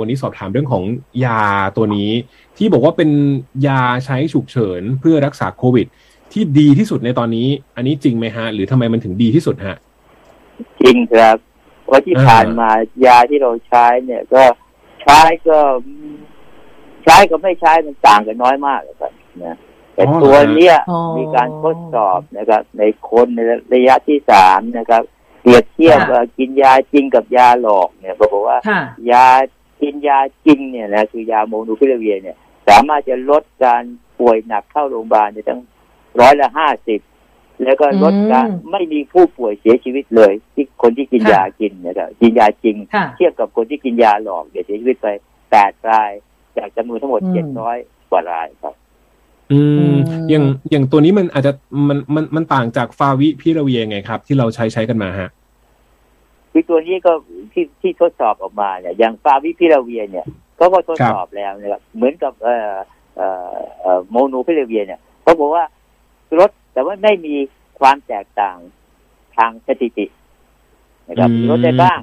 วันนี้สอบถามเรื่องของยาตัวนี้ ที่บอกว่าเป็นยาใช้ฉุกเฉินเพื่อรักษาโควิด ที่ดีที่สุดในตอนนี้ อันนี้จริงไหมฮะ หรือทำไมมันถึงดีที่สุดฮะ จริงครับเพราะที่อ่าผ่านมายาที่เราใช้เนี่ย ก็ใช้ก็ ใช้กับไม่ใช้มันต่างกันน้อยมากนะครับนะแต่อ๋อเหรอตัวเนี้ยอ๋อมีการทดสอบนะครับ ในคนในระยะที่สามนะครับเปรียบเทียบค่ะว่ากินยาจริงกับยาหลอกเนี่ยบอกว่าค่ะยา กินยาจริงเนี่ยนะคือยาโมนูพิราเวียเนี่ย สามารถจะลดการป่วยหนักเข้าโรงพยาบาลได้ตั้งร้อยละห้าสิบแล้วก็ลดการอืมไม่มีผู้ป่วยเสียชีวิตเลย ที่คนที่กินค่ะยากินนะครับกินยาจริงค่ะเทียบกับคนที่กินยาหลอกเดี๋ยวเสียชีวิตไปแปดราย จากจำนวนทั้งหมดอืมเจ็ดร้อยกว่ารายครับอือืมมอย่างอย่างตัวนี้มันอาจจะมันมันมันต่างจากฟาวิพิราเวียไงครับ ที่เราใช้ใช้กันมาฮะ คือตัวนี้ก็ที่ที่ทดสอบออกมาเนี่ยอย่างฟาวิพิราเวียเนี่ยเขาก็ทดครับสอบแล้วนะครับเหมือนกับเอ่อเอ่อเอ่อโมนูพิราเวียเนี่ยเขาบอกว่าลดแต่ว่าไม่มีความแตกต่างทางสถิติ นะครับอืมลดได้บ้าง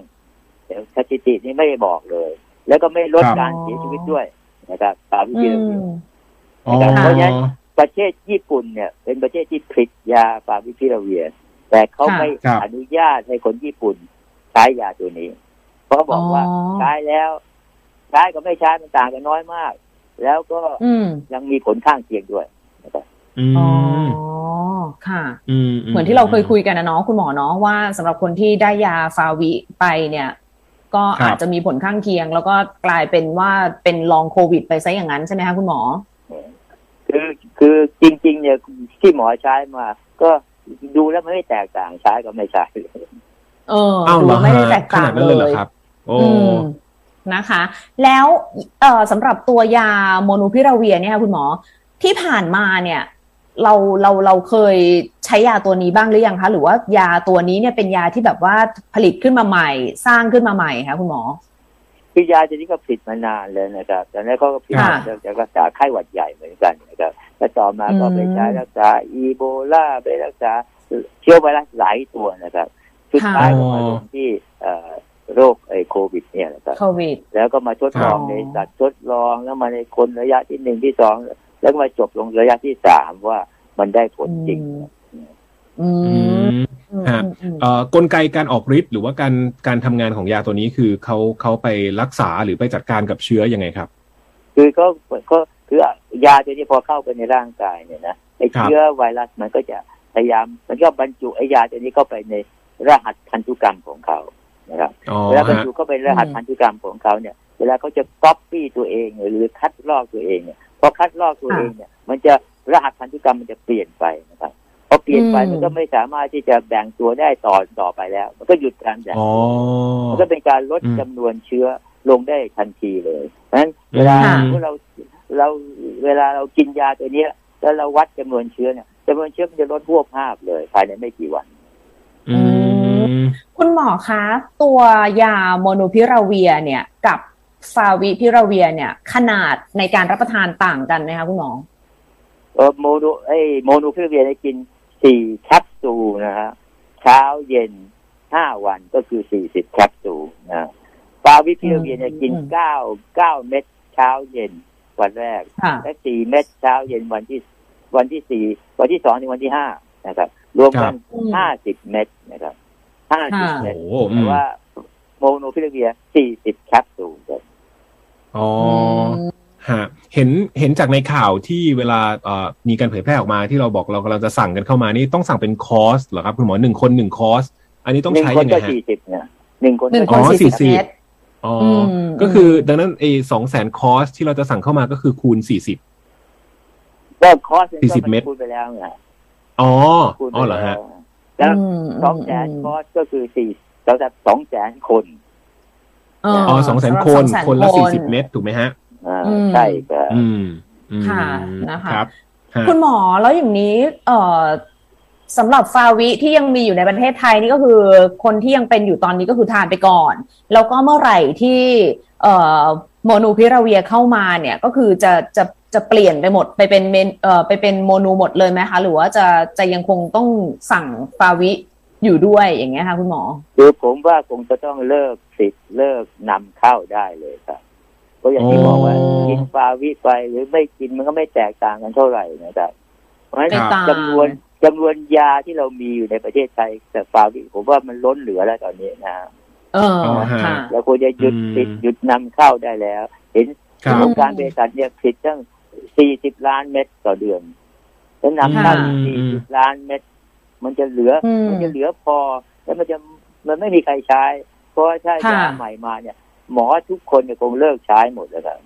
แต่สถิตินี่ไม่ได้บอกเลย แล้วก็ไม่ลดครับการเสียชีวิตด้วยนะครับฟาวิอืพิราเวียมอ๋อเพราะฉะนั้นประเทศญี่ปุ่นเนี่ย เป็นประเทศที่ผลิตยาฟาวิพิราเวียแต่เขาค่ะไม่ครับอนุญาตให้คนญี่ปุ่น ใช้ยาตัวนี้ เพราะบอกว่าอ๋อใช้แล้วใช้กับไม่ใช้มันต่างกันน้อยมาก แล้วก็อืมยังมีผลข้างเคียงด้วยนะครับอือ๋อมค่ะอืมเหมือนที่เราเคยคุยกันนะเนาะคุณหมอเนาะว่าสำหรับคนที่ได้ยาฟาวิไปเนี่ย ก็อาจจะมีผลข้างเคียง แล้วก็กลายเป็นว่าเป็นลองโควิดไปซะอย่างนั้นใช่ไหมคะคุณหมอ คือคือจริง ๆ เนี่ยที่หมอใช้มา ก็ดูแล้วมันไม่แตกต่างใช้กับไม่ใช้ เลยเอออ้าวดูเหรอไม่ได้ฮะแตกขต่านาดงนั้นเลเลยเหรอยครับ โอ้อืมนะคะ แล้วเอ่อสำหรับตัวยาโมนูพิราเวียเนี่ยค่ะคุณหมอที่ผ่านมาเนี่ย เราเราเราเคยใช้ยาตัวนี้บ้างหรือยังคะ หรือว่ายาตัวนี้เนี่ยเป็นยาที่แบบว่าผลิตขึ้นมาใหม่ สร้างขึ้นมาใหม่คะคุณหมอคือยาตัวนี้ก็ผลิตมานานเลยนะครับแต่นั้นเขาก็ผลิตค่ะมาจากรักษาไข้หวัดใหญ่เหมือนกันนะครับแล้วต่อมาก็อืมไปใช้รักษาอีโบลาไปรักษาเชื้อไวรัสหลายตัวนะครับ สุดท้ายก็มาลงที่เอ่อโรคไอ้โควิด เนี่ยนะครับโควิด แล้วก็มาทดลองอ๋อในสัตว์ทดลองแล้วมาในคนระยะที่หนึ่งที่สองแล้วก็มาจบลงระยะที่สามว่ามันได้ผลจริงอือืมมอืมฮะอืมเอ่อกลไกการออกฤทธิ์หรือว่าการการทำงานของยาตัวนี้คือเขาเขาไปรักษาหรือไปจัดการกับเชื้อยังไงครับ คือก็ก็คือยาตัวนี้พอเข้าไปในร่างกายเนี่ยนะไอ้เชื้อไวรัสมันก็จะพยายามมันก็บรรจุไอ้ยาตัวนี้เข้าไปใน รหัสพันธุกรรมของเขานะครับอ๋อเวลาบรรฮะจุเข้าไปในรหัสอืมพันธุกรรมของเขาเนี่ย เวลาเขาจะก๊อปปี้ตัวเองหรือคัดลอกตัวเองเนี่ยพอคัดลอกตัวเองเนี่ย มันจะรหัสพันธุกรรมมันจะเปลี่ยนไปนะครับพอเปลี่ยนไปอืมมันก็ไม่สามารถที่จะแบ่งตัวได้ต่อต่อไปแล้ว มันก็หยุดการแบ่งอ๋อมันก็เป็นการลดอืมจำนวนเชื้อลงได้ทันทีเลยเพราะฉะนั้นเวลาค่ะเมื่อเราเราเวลาเรากินยาตัวเนี้ยแล้วเราวัดจำนวนเชื้อเนี่ยจำนวนเชื้อมันจะลดพวบภาพเลยภายในไม่กี่วันอืม คุณหมอคะ ตัวยาโมนูพิราเวียเนี่ย กับฟาวิพิราเวียเนี่ย ขนาดในการรับประทานต่างกันไหมคะคุณหมอเออโมลนูไอโมลนูพิราเวียร์ได้กินสี่แคปซูลนะฮะเช้าเย็นห้าวันก็คือสี่สิบแคปซูลนะฟาวิพิราเวียร์เนี่ยกินอืมเก้าเก้าเม็ดเช้าเย็นวันแรกค่ะและสี่เม็ดเช้าเย็นวันที่วันที่สี่วันที่สองถึงวันที่ห้านะครับ รวมกันอืมห้าสิบเม็ดนะครับห้าสิบค่ะเม็ดโอ้อืแต่ว่าโมลนูพิราเวียร์สี่สิบแคปซูลครับอ๋อฮะเห็นเห็นจากในข่าวที่เวลาเอ่อมีการเผยแพร่ออกมาที่เราบอกเรากำลังจะสั่งกันเข้ามานี่ต้องสั่งเป็นคอร์สเหรอครับ คุณหมอหนึ่งคนหนึ่งคอร์ส อันนี้ต้องหนึ่งใช้คนยังไงก็ฮะสี่สิบเนี่ยหนึ่งคนหนึ่งก็คนอ๋อสี่สี่สิบสิบเมตรอ๋ออมก็คือดังนั้นไอ้สองแสนคอร์สที่เราจะสั่งเข้ามาก็คือคูณสี่สิบก็คอร์สหนึ่งสี่ก็สิบมันเม็ดคูณไปแล้วไง อ๋อคูณไปอ๋อเหรอฮะแล้วมสองแสนคอร์สก็คือสี่เราจะสองแสนคนเอ๋อสองแสนำหรับคน200,000คนละสี่สิบเมตรถูกไหมฮะอ่าอืมใช่ครับอืมอืมค่ะนะคะครับฮะคุณหมอแล้วอย่างนี้ เอ่อสำหรับฟาวิที่ยังมีอยู่ในประเทศไทยนี่ก็คือ คนที่ยังเป็นอยู่ตอนนี้ก็คือทานไปก่อน แล้วก็เมื่อไหร่ที่ เอ่อโมนูพิราเวียเข้ามาเนี่ย ก็คือจะจะ จะเปลี่ยนไปหมดไปเป็นเมนเอ่อไปเป็นโมนูหมดเลยไหมคะ หรือว่าจะจะยังคงต้องสั่งฟาวิอยู่ด้วยอย่างเงี้ยค่ะคุณหมอ คือผมว่าคงจะต้องเลิกสิทธิ์เลิกนำเข้าได้เลยครับก็อย่างที่บอกว่าอ๋อกินฟาวิไปหรือไม่กินมันก็ไม่แตกต่างกันเท่าไหร่นะครับเพราะฉะนั้นไม่ต่างจำนวนจำนวนยาที่เรามีอยู่ในประเทศไทยแต่ฟาวิผมว่ามันล้นเหลือแล้วตอนนี้นะเอออ๋อฮะค่ะเราควรจะหยุดอืมติดหยุดนำเข้าได้แล้ว เห็นครับองค์การเภสัชเนี่ยผลิต ตั้ง40ล้านเม็ดต่อเดือนแล้วนำเข้าค่ะ40ล้านเม็ด มันจะเหลืออืมมันจะเหลือพอ แล้วมันจะมันไม่มีใครใช้ เพราะว่าถ้าค่ะยาใหม่มาเนี่ย หมอทุกคนเนี่ยคงเลิกใช้หมดแล้วครับ